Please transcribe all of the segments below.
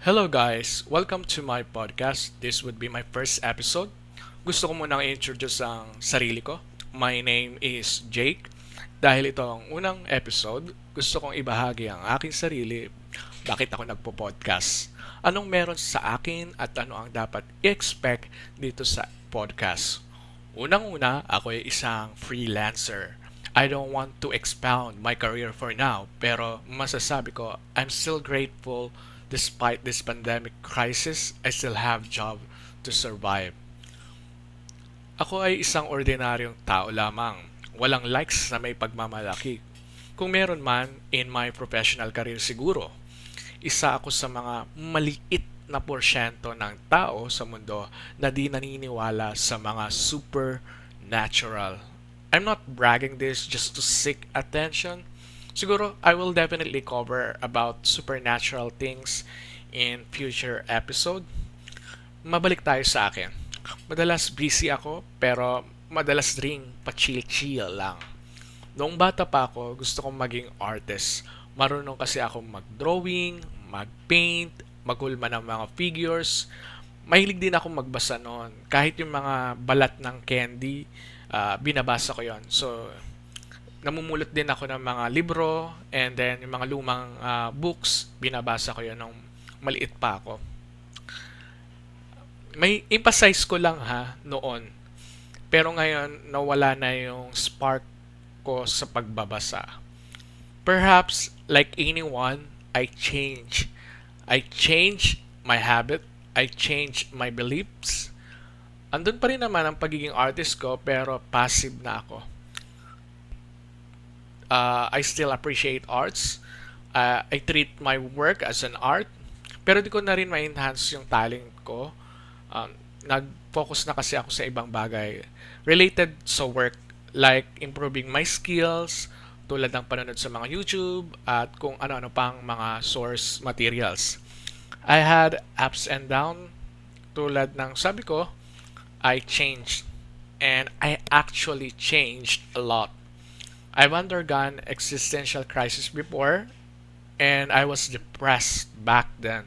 Hello guys! Welcome to my podcast. This would be my first episode. Gusto ko munang i-introduce ang sarili ko. My name is Jake. Dahil ito ang unang episode, gusto kong ibahagi ang aking sarili, bakit ako nagpo-podcast, anong meron sa akin at ano ang dapat i-expect dito sa podcast. Unang-una, ako ay isang freelancer. I don't want to expound my career for now, pero masasabi ko, I'm still grateful despite this pandemic crisis, I still have job to survive. Ako ay isang ordinaryong tao lamang. Walang likes na may pagmamalaki. Kung meron man, in my professional career siguro, isa ako sa mga maliit na porsyento ng tao sa mundo na di naniniwala sa mga supernatural. I'm not bragging this just to seek attention, Siguro, I will definitely cover about supernatural things in future episode. Mabalik tayo sa akin. Madalas busy ako, pero madalas ring pa-chill-chill lang. Noong bata pa ako, gusto kong maging artist. Marunong kasi ako mag-drawing, mag-paint, maghulma ng mga figures. Mahilig din ako magbasa noon. Kahit yung mga balat ng candy, uh, binabasa ko yon So, namumulot din ako ng mga libro and then yung mga lumang uh, books, binabasa ko yun nung maliit pa ako. May emphasize ko lang ha noon. Pero ngayon nawala na yung spark ko sa pagbabasa. Perhaps like anyone, I change. I change my habit. I change my beliefs. Andun pa rin naman ang pagiging artist ko pero passive na ako uh, I still appreciate arts. Uh, I treat my work as an art. Pero di ko na rin ma-enhance yung talent ko. Um, nag-focus na kasi ako sa ibang bagay related sa work like improving my skills tulad ng panonood sa mga YouTube at kung ano-ano pang mga source materials. I had ups and down tulad ng sabi ko, I changed and I actually changed a lot. I've undergone existential crisis before and I was depressed back then.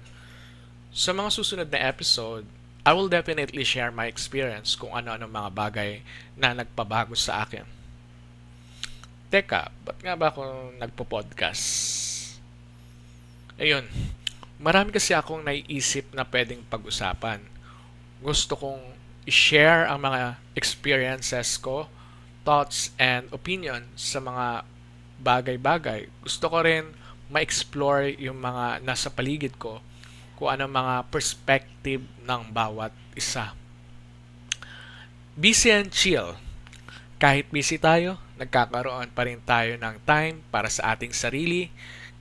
Sa mga susunod na episode, I will definitely share my experience kung ano-ano mga bagay na nagpabago sa akin. Teka, ba't nga ba ako nagpo-podcast? Ayun, marami kasi akong naiisip na pwedeng pag-usapan. Gusto kong i-share ang mga experiences ko thoughts and opinion sa mga bagay-bagay. Gusto ko rin ma-explore yung mga nasa paligid ko kung ano mga perspective ng bawat isa. Busy and chill. Kahit busy tayo, nagkakaroon pa rin tayo ng time para sa ating sarili.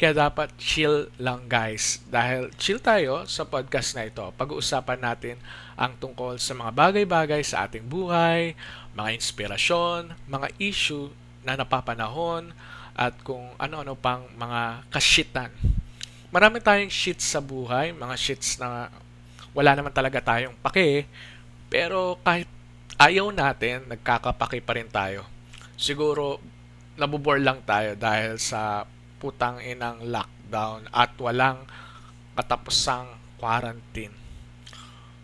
Kaya dapat chill lang guys. Dahil chill tayo sa podcast na ito. Pag-uusapan natin ang tungkol sa mga bagay-bagay sa ating buhay, mga inspirasyon, mga issue na napapanahon, at kung ano-ano pang mga kashitan. Marami tayong shits sa buhay, mga shits na wala naman talaga tayong pake, pero kahit ayaw natin, nagkakapake pa rin tayo. Siguro, nabubor lang tayo dahil sa putang inang lockdown at walang katapusang quarantine.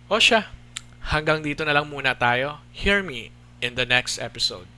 O siya, hanggang dito na lang muna tayo. Hear me in the next episode.